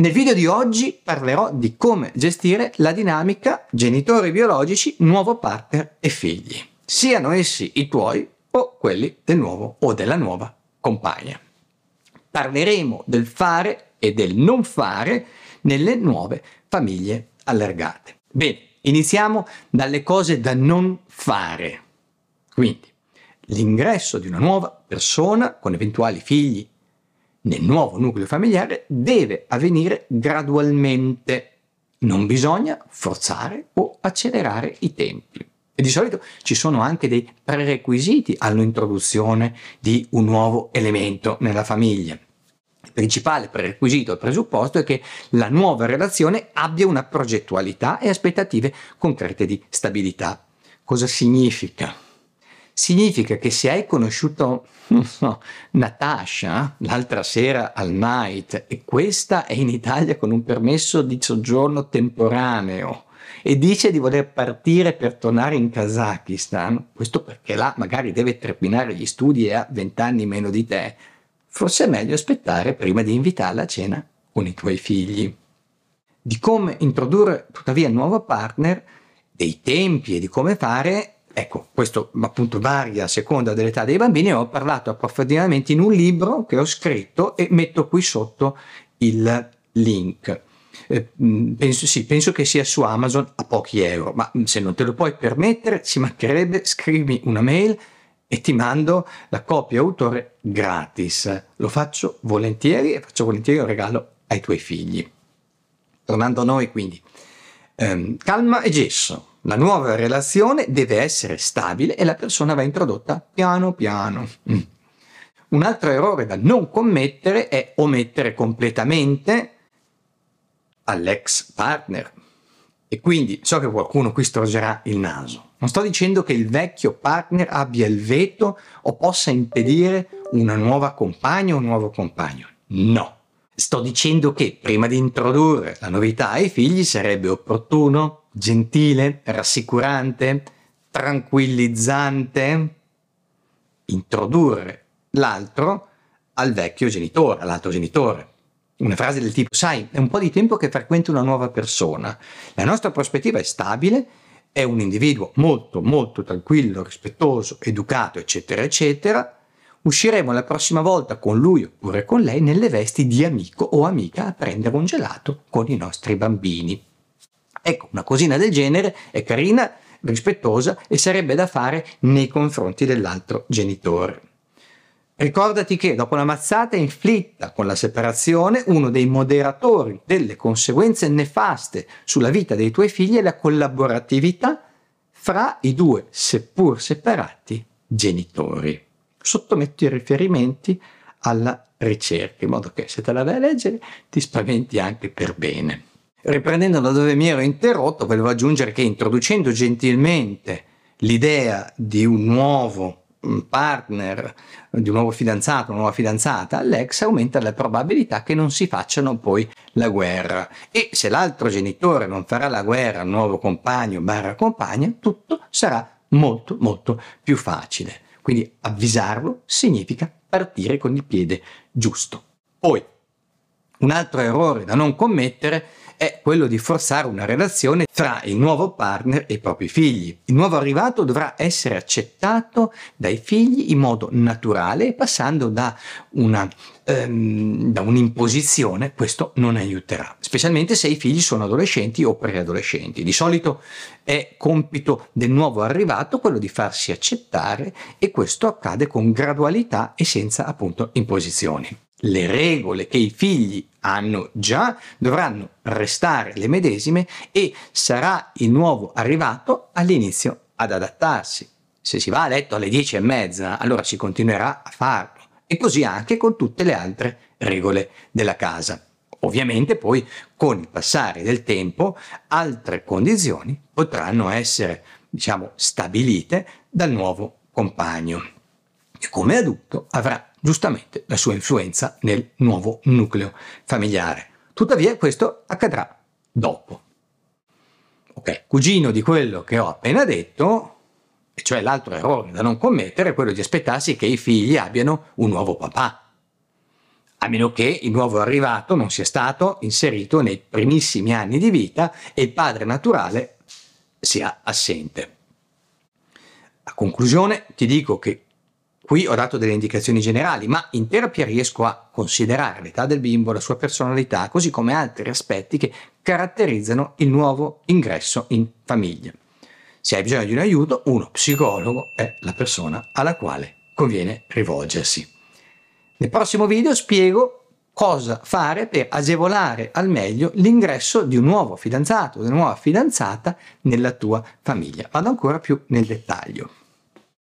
Nel video di oggi parlerò di come gestire la dinamica genitori biologici, nuovo partner e figli, siano essi i tuoi o quelli del nuovo o della nuova compagna. Parleremo del fare e del non fare nelle nuove famiglie allargate. Bene, iniziamo dalle cose da non fare. Quindi, l'ingresso di una nuova persona con eventuali figli nel nuovo nucleo familiare deve avvenire gradualmente. Non bisogna forzare o accelerare i tempi. E di solito ci sono anche dei prerequisiti all'introduzione di un nuovo elemento nella famiglia. Il principale prerequisito e presupposto è che la nuova relazione abbia una progettualità e aspettative concrete di stabilità. Cosa significa? Significa che se hai conosciuto, so, Natasha l'altra sera al night e questa è in Italia con un permesso di soggiorno temporaneo e dice di voler partire per tornare in Kazakistan, questo perché là magari deve terminare gli studi e ha vent'anni meno di te, forse è meglio aspettare prima di invitarla a cena con i tuoi figli. Di come introdurre tuttavia il nuovo partner, dei tempi e di come fare Ecco, questo appunto varia a seconda dell'età dei bambini ho parlato approfonditamente in un libro che ho scritto e metto qui sotto il link. Eh, mm, penso, sì, penso che sia su Amazon a pochi euro, ma se non te lo puoi permettere ci mancherebbe, scrivi una mail e ti mando la copia autore gratis. Lo faccio volentieri e faccio volentieri un regalo ai tuoi figli. Tornando a noi quindi, ehm, calma e gesso la nuova relazione deve essere stabile e la persona va introdotta piano piano. Mm. Un altro errore da non commettere è omettere completamente all'ex partner. E quindi so che qualcuno qui storgerà il naso. Non sto dicendo che il vecchio partner abbia il veto o possa impedire una nuova compagna o un nuovo compagno. No. Sto dicendo che prima di introdurre la novità ai figli sarebbe opportuno gentile, rassicurante, tranquillizzante, introdurre l'altro al vecchio genitore, all'altro genitore. Una frase del tipo, sai, è un po' di tempo che frequento una nuova persona, la nostra prospettiva è stabile, è un individuo molto, molto tranquillo, rispettoso, educato, eccetera, eccetera, usciremo la prossima volta con lui oppure con lei nelle vesti di amico o amica a prendere un gelato con i nostri bambini. Ecco, una cosina del genere è carina, rispettosa e sarebbe da fare nei confronti dell'altro genitore. Ricordati che dopo la mazzata inflitta con la separazione, uno dei moderatori delle conseguenze nefaste sulla vita dei tuoi figli è la collaboratività fra i due, seppur separati, genitori. Sottometto i riferimenti alla ricerca, in modo che se te la vai a leggere ti spaventi anche per bene. Riprendendo da dove mi ero interrotto, volevo aggiungere che introducendo gentilmente l'idea di un nuovo mm, partner, di un nuovo fidanzato, una nuova fidanzata all'ex, aumenta la probabilità che non si facciano poi la guerra. E se l'altro genitore non farà la guerra al nuovo compagno barra compagna, tutto sarà molto molto più facile. Quindi avvisarlo significa partire con il piede giusto. Poi, un altro errore da non commettere è quello di forzare una relazione tra il nuovo partner e i propri figli. Il nuovo arrivato dovrà essere accettato dai figli in modo naturale passando da, una, ehm, da un'imposizione, questo non aiuterà, specialmente se i figli sono adolescenti o preadolescenti. Di solito è compito del nuovo arrivato quello di farsi accettare e questo accade con gradualità e senza appunto imposizioni le regole che i figli hanno già dovranno restare le medesime e sarà il nuovo arrivato all'inizio ad adattarsi. Se si va a letto alle dieci e mezza, allora si continuerà a farlo. E così anche con tutte le altre regole della casa. Ovviamente poi con il passare del tempo altre condizioni potranno essere, diciamo, stabilite dal nuovo compagno. E come adulto avrà giustamente la sua influenza nel nuovo nucleo familiare. Tuttavia questo accadrà dopo. Ok, cugino di quello che ho appena detto, e cioè l'altro errore da non commettere, è quello di aspettarsi che i figli abbiano un nuovo papà. a meno che il nuovo arrivato non sia stato inserito nei primissimi anni di vita e il padre naturale sia assente. A conclusione ti dico che qui ho dato delle indicazioni generali, ma in terapia riesco a considerare l'età del bimbo, la sua personalità, così come altri aspetti che caratterizzano il nuovo ingresso in famiglia. Se hai bisogno di un aiuto, uno psicologo è la persona alla quale conviene rivolgersi. Nel prossimo video spiego cosa fare per agevolare al meglio l'ingresso di un nuovo fidanzato o di una nuova fidanzata nella tua famiglia. Vado ancora più nel dettaglio.